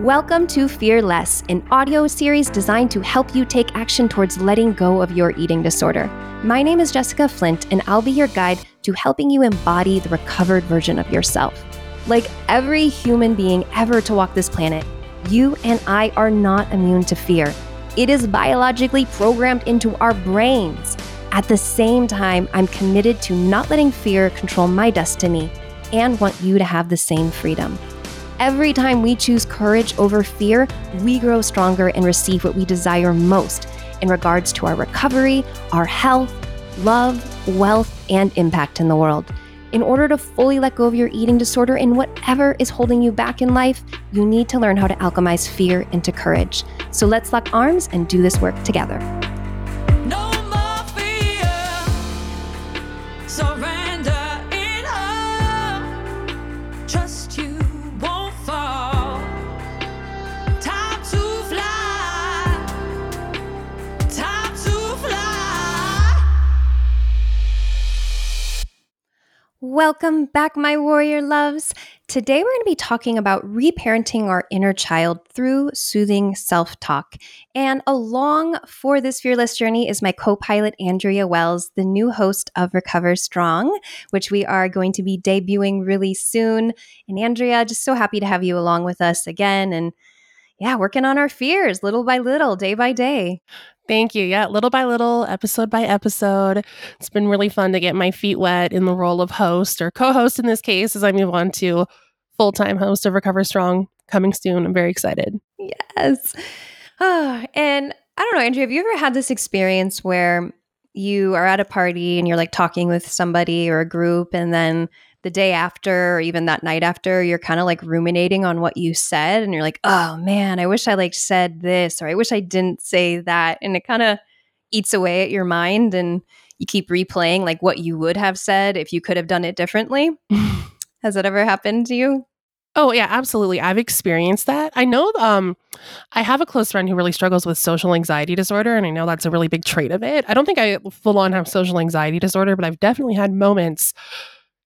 Welcome to Fear Less, an audio series designed to help you take action towards letting go of your eating disorder. My name is Jessica Flint, and I'll be your guide to helping you embody the recovered version of yourself. Like every human being ever to walk this planet, you and I are not immune to fear. It is biologically programmed into our brains. At the same time, I'm committed to not letting fear control my destiny and want you to have the same freedom. Every time we choose courage over fear, we grow stronger and receive what we desire most in regards to our recovery, our health, love, wealth, and impact in the world. In order to fully let go of your eating disorder and whatever is holding you back in life, you need to learn how to alchemize fear into courage. So let's lock arms and do this work together. Welcome back, my warrior loves. Today, we're going to be talking about reparenting our inner child through soothing self talk. And along for this fearless journey is my co pilot, Andrea Wells, the new host of Recover Strong, which we are going to be debuting really soon. And Andrea, just so happy to have you along with us again. And yeah, working on our fears little by little, day by day. Thank you. Yeah, little by little, episode by episode. It's been really fun to get my feet wet in the role of host or co host in this case as I move on to full time host of Recover Strong coming soon. I'm very excited. Yes. Oh, and I don't know, Andrea, have you ever had this experience where you are at a party and you're like talking with somebody or a group and then the day after or even that night after you're kind of like ruminating on what you said and you're like oh man i wish i like said this or i wish i didn't say that and it kind of eats away at your mind and you keep replaying like what you would have said if you could have done it differently has that ever happened to you Oh yeah, absolutely. I've experienced that. I know um I have a close friend who really struggles with social anxiety disorder and I know that's a really big trait of it. I don't think I full on have social anxiety disorder, but I've definitely had moments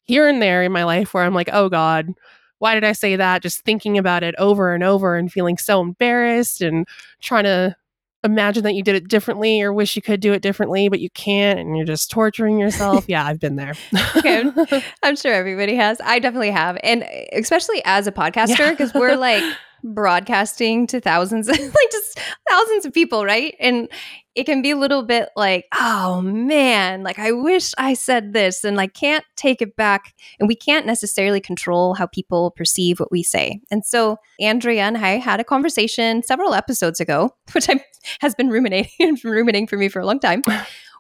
here and there in my life where I'm like, oh God, why did I say that? Just thinking about it over and over and feeling so embarrassed and trying to imagine that you did it differently or wish you could do it differently, but you can't and you're just torturing yourself. yeah, I've been there. okay. I'm sure everybody has. I definitely have. And eh, especially as a podcaster, because yeah. we're like, broadcasting to thousands like just thousands of people right? And it can be a little bit like oh man like i wish i said this and like can't take it back and we can't necessarily control how people perceive what we say. And so andrea and i had a conversation several episodes ago which I, has been ruminating ruminating for me for a long time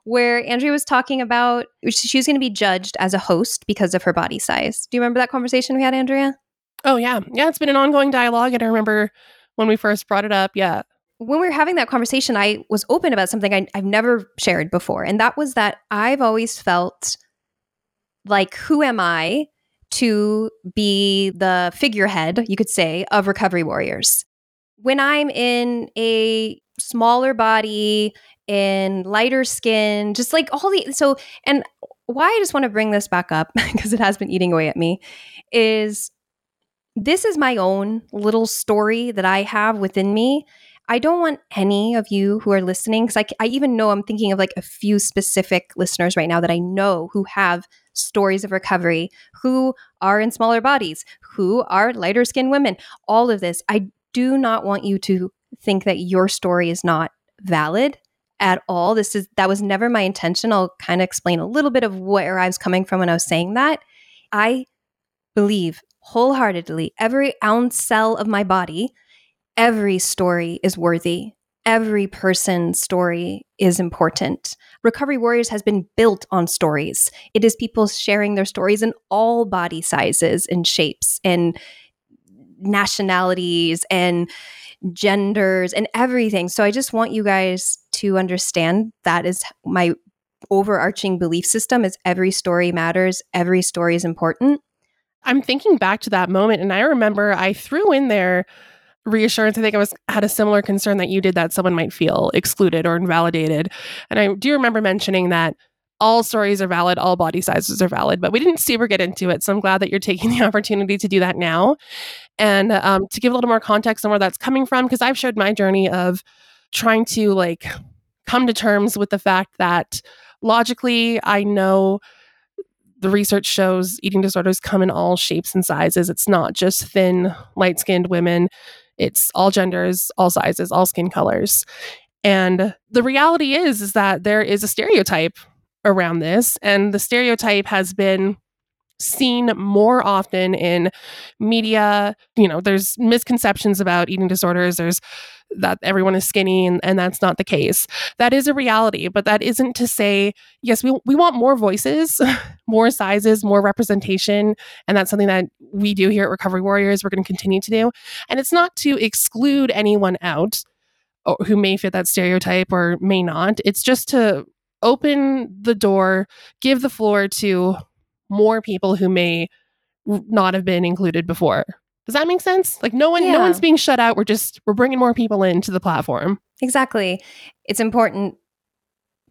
where andrea was talking about she was going to be judged as a host because of her body size. Do you remember that conversation we had andrea Oh, yeah. Yeah, it's been an ongoing dialogue. And I remember when we first brought it up. Yeah. When we were having that conversation, I was open about something I, I've never shared before. And that was that I've always felt like, who am I to be the figurehead, you could say, of recovery warriors? When I'm in a smaller body, in lighter skin, just like all the so and why I just want to bring this back up because it has been eating away at me is this is my own little story that I have within me. I don't want any of you who are listening, because I, I even know I'm thinking of like a few specific listeners right now that I know who have stories of recovery, who are in smaller bodies, who are lighter skinned women, all of this. I do not want you to think that your story is not valid at all. This is that was never my intention. I'll kind of explain a little bit of where I was coming from when I was saying that. I believe wholeheartedly, every ounce cell of my body, every story is worthy. Every person's story is important. Recovery Warriors has been built on stories. It is people sharing their stories in all body sizes and shapes and nationalities and genders and everything. So I just want you guys to understand that is my overarching belief system is every story matters, every story is important. I'm thinking back to that moment and I remember I threw in there reassurance. I think I was had a similar concern that you did that someone might feel excluded or invalidated. And I do remember mentioning that all stories are valid, all body sizes are valid, but we didn't super get into it. So I'm glad that you're taking the opportunity to do that now. And um, to give a little more context on where that's coming from, because I've shared my journey of trying to like come to terms with the fact that logically, I know the research shows eating disorders come in all shapes and sizes. It's not just thin, light skinned women, it's all genders, all sizes, all skin colors. And the reality is, is that there is a stereotype around this, and the stereotype has been seen more often in media. You know, there's misconceptions about eating disorders. There's that everyone is skinny and, and that's not the case. That is a reality, but that isn't to say, yes, we, we want more voices, more sizes, more representation. And that's something that we do here at Recovery Warriors. We're going to continue to do. And it's not to exclude anyone out who may fit that stereotype or may not. It's just to open the door, give the floor to more people who may not have been included before. Does that make sense? Like no one yeah. no one's being shut out. We're just we're bringing more people into the platform. Exactly. It's important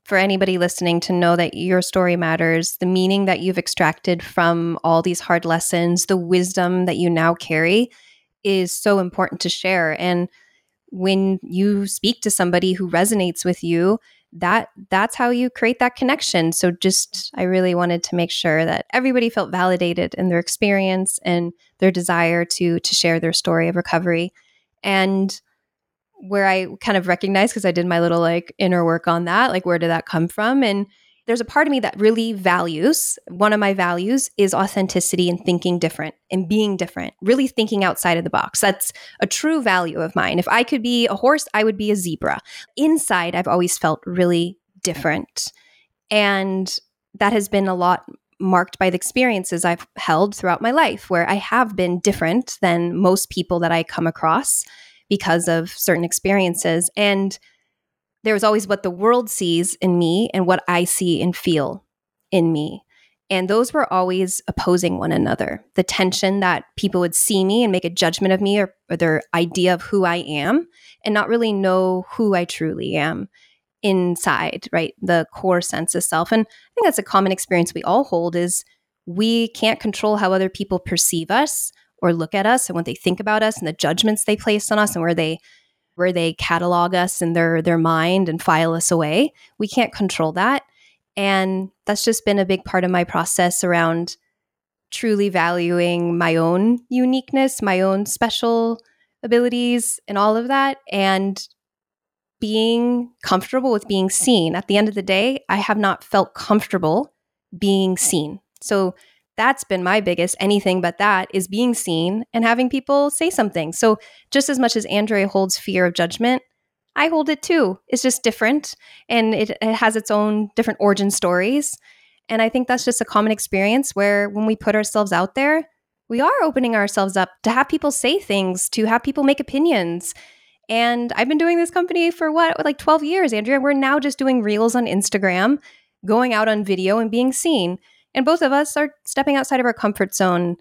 for anybody listening to know that your story matters, the meaning that you've extracted from all these hard lessons, the wisdom that you now carry is so important to share and when you speak to somebody who resonates with you, that that's how you create that connection. So just i really wanted to make sure that everybody felt validated in their experience and their desire to to share their story of recovery. And where i kind of recognized because i did my little like inner work on that like where did that come from? And there's a part of me that really values one of my values is authenticity and thinking different and being different really thinking outside of the box. That's a true value of mine. If i could be a horse i would be a zebra. Inside i've always felt really different. And that has been a lot marked by the experiences i've held throughout my life where i have been different than most people that i come across because of certain experiences. And there was always what the world sees in me and what I see and feel in me. And those were always opposing one another. The tension that people would see me and make a judgment of me or, or, their idea of who I am and not really know who I truly am inside, right? The core sense of self. And I think that's a common experience we all hold is we can't control how other people perceive us or look at us and what they think about us and the judgments they place on us and where they where they catalog us in their their mind and file us away. We can't control that. And that's just been a big part of my process around truly valuing my own uniqueness, my own special abilities and all of that and being comfortable with being seen. At the end of the day, I have not felt comfortable being seen. So that's been my biggest anything but that is being seen and having people say something. So just as much as Andrea holds fear of judgment, I hold it too. It's just different and it, it has its own different origin stories. And I think that's just a common experience where when we put ourselves out there, we are opening ourselves up to have people say things, to have people make opinions. And I've been doing this company for what, like 12 years, Andrea. We're now just doing reels on Instagram, going out on video and being seen. And both of us are stepping outside of our comfort zone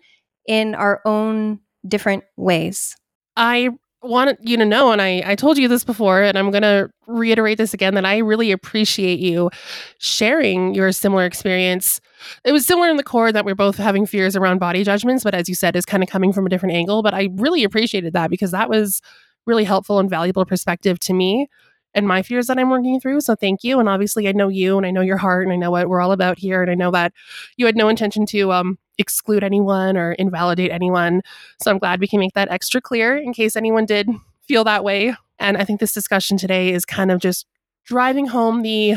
in our own different ways. I want you to know, and I, I told you this before, and I'm going to reiterate this again that I really appreciate you sharing your similar experience. It was similar in the core that we're both having fears around body judgments, but as you said, is kind of coming from a different angle. But I really appreciated that because that was really helpful and valuable perspective to me and my fears that I'm working through. So thank you. And obviously, I know you and I know your heart and I know what we're all about here. And I know that you had no intention to um, exclude anyone or invalidate anyone. So I'm glad we can make that extra clear in case anyone did feel that way. And I think this discussion today is kind of just driving home the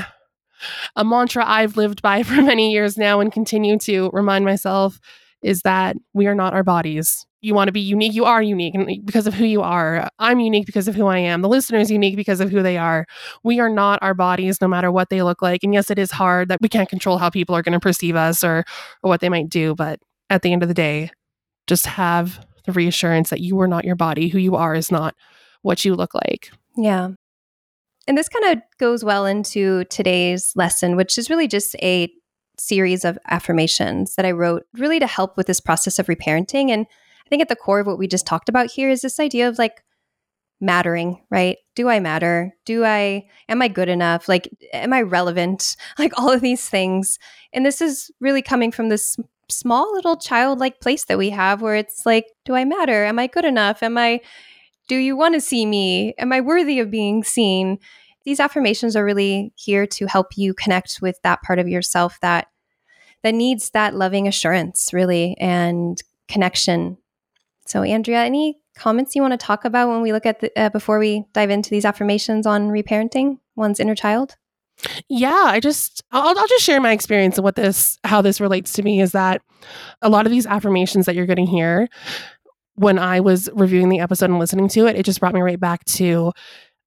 a mantra I've lived by for many years now and continue to remind myself is that we are not our bodies you want to be unique, you are unique and because of who you are. I'm unique because of who I am. The listener is unique because of who they are. We are not our bodies no matter what they look like. And yes, it is hard that we can't control how people are going to perceive us or or what they might do, but at the end of the day, just have the reassurance that you are not your body. Who you are is not what you look like. Yeah. And this kind of goes well into today's lesson, which is really just a series of affirmations that I wrote really to help with this process of reparenting. And I think at the core of what we just talked about here is this idea of like mattering, right? do I matter? Do I, am I good enough? Like, am I relevant? Like, all of these things. And this is really coming from this small little childlike place that we have where it's like, do I matter? Am I good enough? Am I, do you want to see me? Am I worthy of being seen? These affirmations are really here to help you connect with that part of yourself that that needs that loving assurance really and connection. So Andrea, any comments you want to talk about when we look at the, uh, before we dive into these affirmations on reparenting one's inner child? Yeah, I just I'll, I'll just share my experience of what this how this relates to me is that a lot of these affirmations that you're going to hear when I was reviewing the episode and listening to it, it just brought me right back to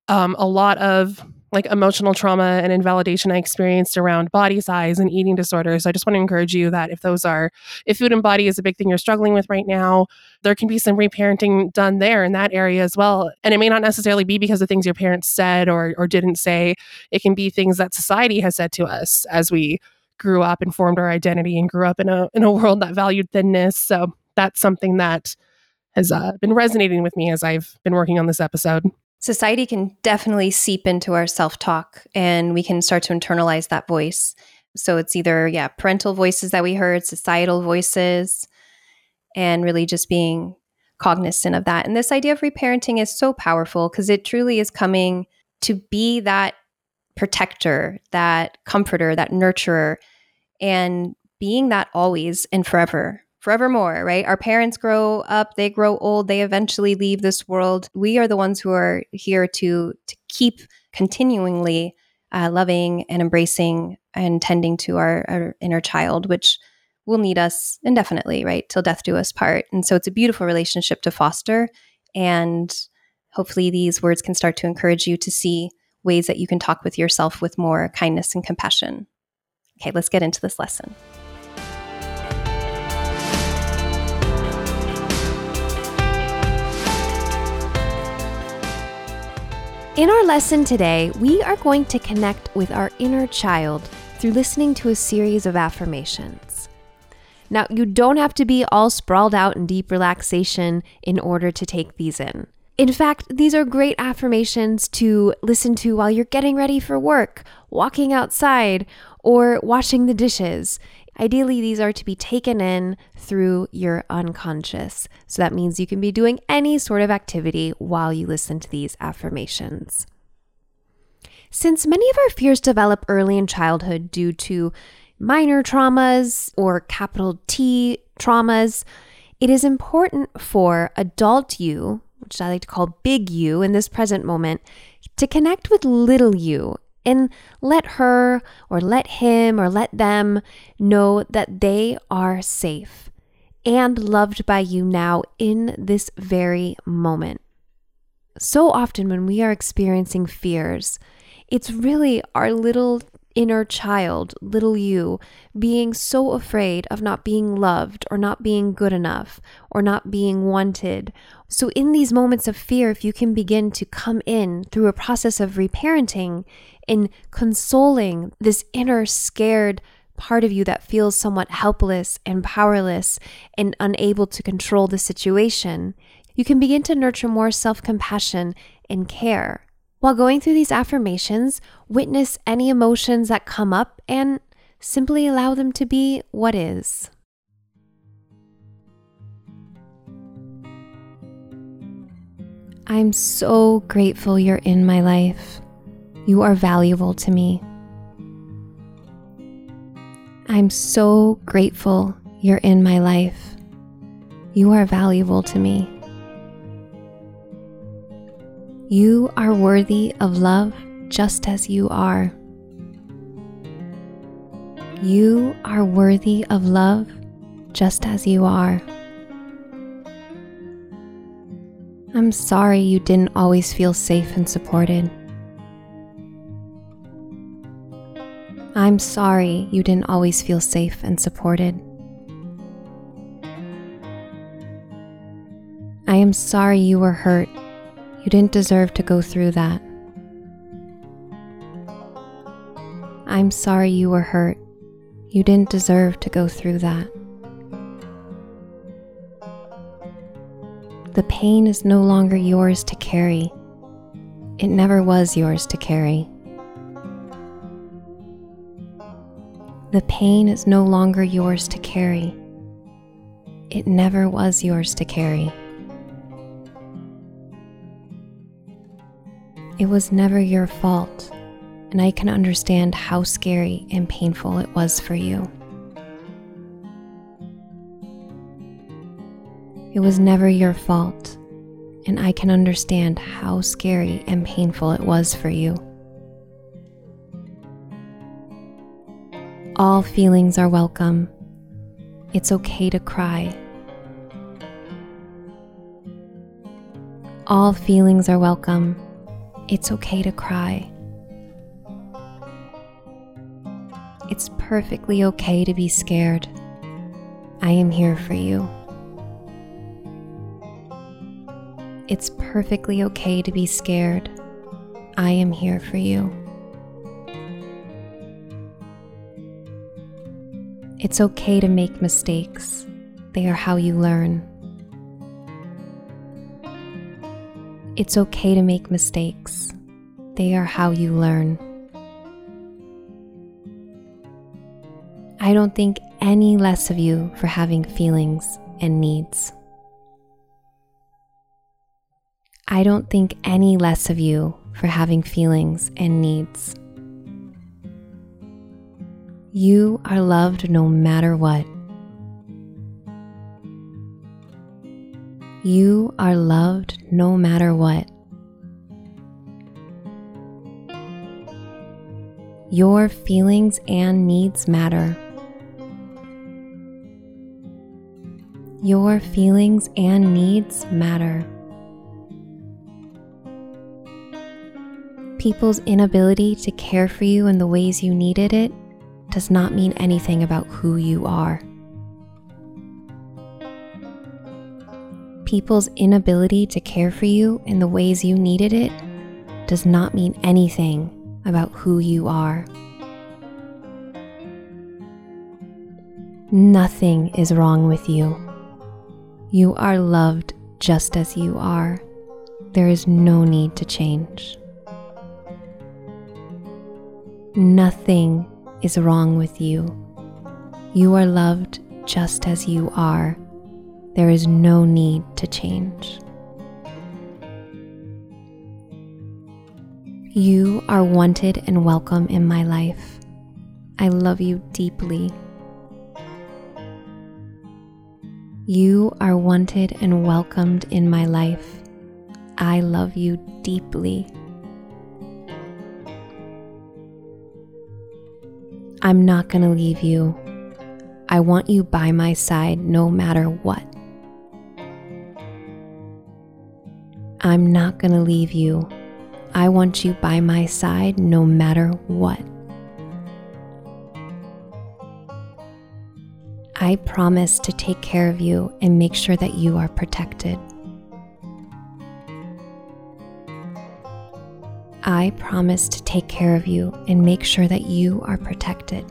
um, a lot of like emotional trauma and invalidation I experienced around body size and eating disorders. So I just want to encourage you that if those are, if food and body is a big thing you're struggling with right now, there can be some reparenting done there in that area as well. And it may not necessarily be because of things your parents said or, or didn't say. It can be things that society has said to us as we grew up and formed our identity and grew up in a, in a world that valued thinness. So that's something that has uh, been resonating with me as I've been working on this episode society can definitely seep into our self talk and we can start to internalize that voice. So it's either, yeah, parental voices that we heard, societal voices, and really just being cognizant of that. And this idea of reparenting is so powerful because it truly is coming to be that protector, that comforter, that nurturer, and being that always and forever forevermore, right? Our parents grow up, they grow old, they eventually leave this world. We are the ones who are here to to keep continually uh, loving and embracing and tending to our, our inner child, which will need us indefinitely, right? Till death do us part. And so it's a beautiful relationship to foster. And hopefully these words can start to encourage you to see ways that you can talk with yourself with more kindness and compassion. Okay, let's get into this lesson. In our lesson today, we are going to connect with our inner child through listening to a series of affirmations. Now, you don't have to be all sprawled out in deep relaxation in order to take these in. In fact, these are great affirmations to listen to while you're getting ready for work, walking outside, or washing the dishes. Ideally, these are to be taken in through your unconscious. So that means you can be doing any sort of activity while you listen to these affirmations. Since many of our fears develop early in childhood due to minor traumas or capital T traumas, it is important for adult you, which I like to call big you in this present moment, to connect with little you and let her or let him or let them know that they are safe and loved by you now in this very moment. So often, when we are experiencing fears, it's really our little inner child, little you, being so afraid of not being loved or not being good enough or not being wanted. So, in these moments of fear, if you can begin to come in through a process of reparenting in consoling this inner scared part of you that feels somewhat helpless and powerless and unable to control the situation, you can begin to nurture more self compassion and care. While going through these affirmations, witness any emotions that come up and simply allow them to be what is. I'm so grateful you're in my life. You are valuable to me. I'm so grateful you're in my life. You are valuable to me. You are worthy of love just as you are. You are worthy of love just as you are. I'm sorry you didn't always feel safe and supported. I'm sorry you didn't always feel safe and supported. I am sorry you were hurt you didn't deserve to go through that. I'm sorry you were hurt. You didn't deserve to go through that. The pain is no longer yours to carry. It never was yours to carry. The pain is no longer yours to carry. It never was yours to carry. It was never your fault, and I can understand how scary and painful it was for you. It was never your fault, and I can understand how scary and painful it was for you. All feelings are welcome. It's okay to cry. All feelings are welcome. It's okay to cry. It's perfectly okay to be scared. I am here for you. It's perfectly okay to be scared. I am here for you. It's okay to make mistakes. They are how you learn. It's okay to make mistakes. They are how you learn. I don't think any less of you for having feelings and needs. I don't think any less of you for having feelings and needs. You are loved no matter what. You are loved no matter what. Your feelings and needs matter. Your feelings and needs matter. People's inability to care for you in the ways you needed it does not mean anything about who you are. People's inability to care for you in the ways you needed it does not mean anything about who you are. Nothing is wrong with you. You are loved just as you are. There is no need to change. Nothing is wrong with you. You are loved just as you are. There is no need to change. You are wanted and welcome in my life. I love you deeply. You are wanted and welcomed in my life. I love you deeply. I'm not going to leave you. I want you by my side no matter what. I'm not going to leave you. I want you by my side no matter what. I promise to take care of you and make sure that you are protected. I promise to take care of you and make sure that you are protected.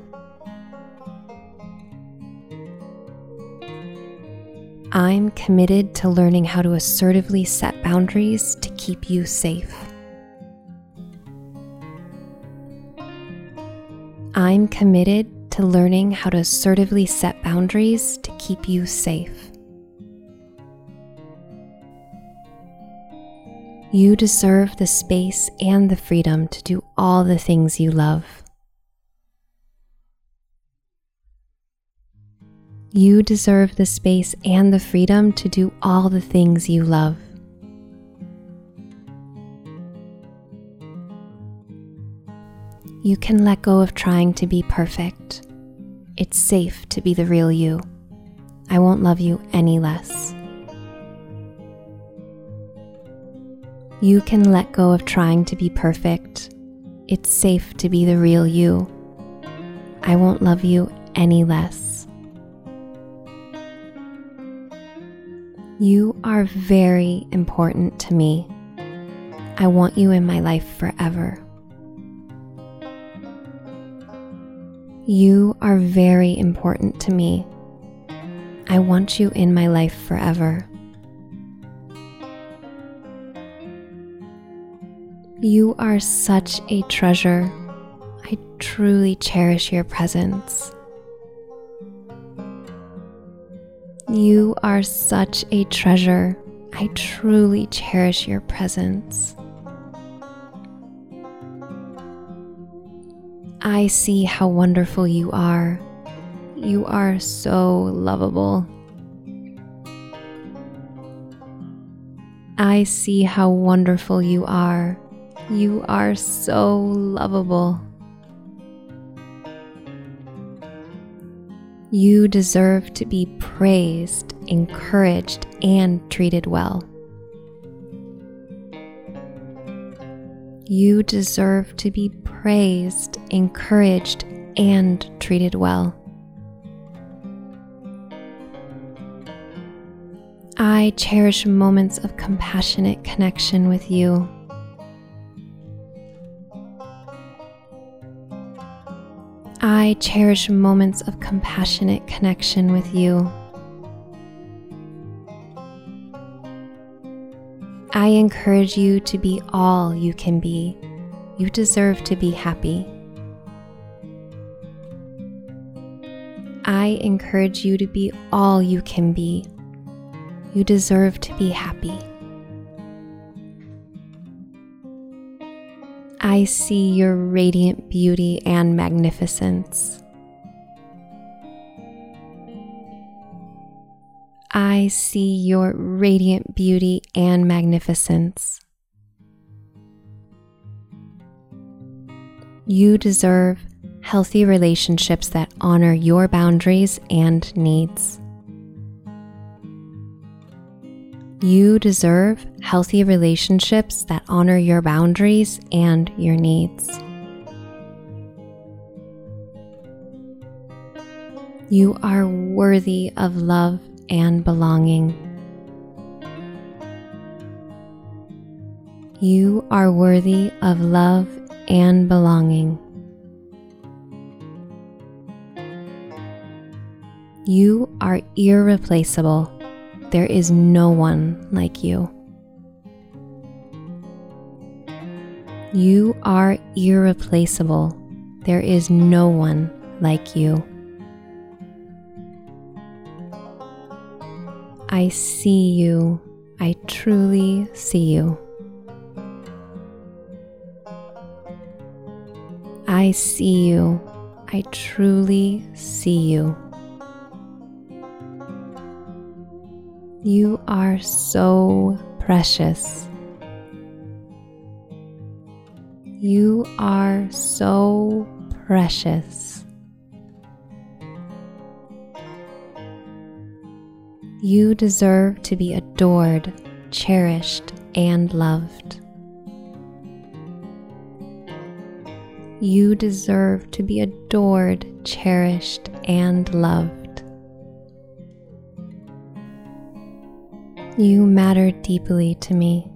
I'm committed to learning how to assertively set boundaries to keep you safe. I'm committed to learning how to assertively set boundaries to keep you safe. You deserve the space and the freedom to do all the things you love. You deserve the space and the freedom to do all the things you love. You can let go of trying to be perfect. It's safe to be the real you. I won't love you any less. You can let go of trying to be perfect. It's safe to be the real you. I won't love you any less. You are very important to me. I want you in my life forever. You are very important to me. I want you in my life forever. You are such a treasure. I truly cherish your presence. You are such a treasure. I truly cherish your presence. I see how wonderful you are. You are so lovable. I see how wonderful you are. You are so lovable. You deserve to be praised, encouraged, and treated well. You deserve to be praised, encouraged, and treated well. I cherish moments of compassionate connection with you. I cherish moments of compassionate connection with you. I encourage you to be all you can be. You deserve to be happy. I encourage you to be all you can be. You deserve to be happy. I see your radiant beauty and magnificence. I see your radiant beauty and magnificence. You deserve healthy relationships that honor your boundaries and needs. You deserve healthy relationships that honor your boundaries and your needs. You are worthy of love and belonging. You are worthy of love and belonging. You are irreplaceable there is no one like you. You are irreplaceable. There is no one like you. I see you. I truly see you. I see you. I truly see you. You are so precious. You are so precious. You deserve to be adored, cherished, and loved. You deserve to be adored, cherished, and loved. You matter deeply to me.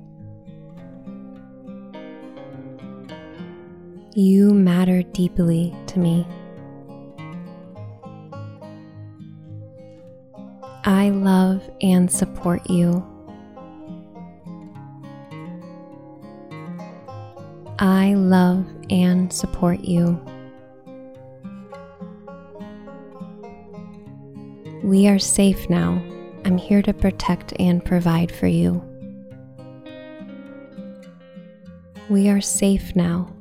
You matter deeply to me. I love and support you. I love and support you. We are safe now. I'm here to protect and provide for you. We are safe now.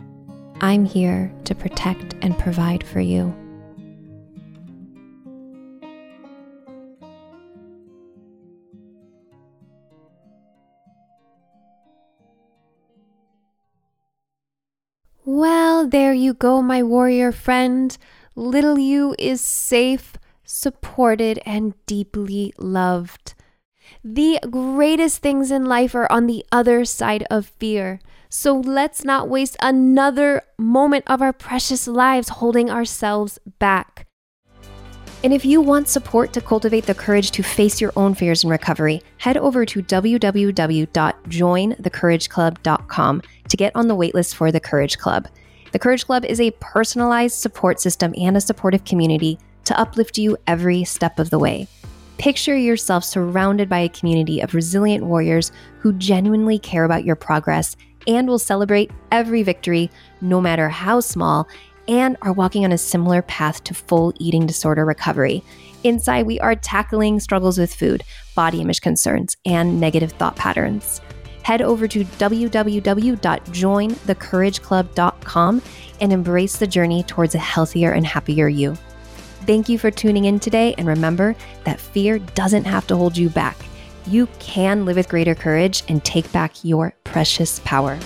I'm here to protect and provide for you. Well, there you go, my warrior friend. Little you is safe supported, and deeply loved. The greatest things in life are on the other side of fear. So let's not waste another moment of our precious lives holding ourselves back. And if you want support to cultivate the courage to face your own fears in recovery, head over to www.jointhecourageclub.com to get on the waitlist for the Courage Club. The Courage Club is a personalized support system and a supportive community to uplift you every step of the way. Picture yourself surrounded by a community of resilient warriors who genuinely care about your progress and will celebrate every victory, no matter how small, and are walking on a similar path to full eating disorder recovery. Inside, we are tackling struggles with food, body image concerns, and negative thought patterns. Head over to www.jointhecourageclub.com and embrace the journey towards a healthier and happier you. Thank you for tuning in today, and remember that fear doesn't have to hold you back. You can live with greater courage and take back your precious power.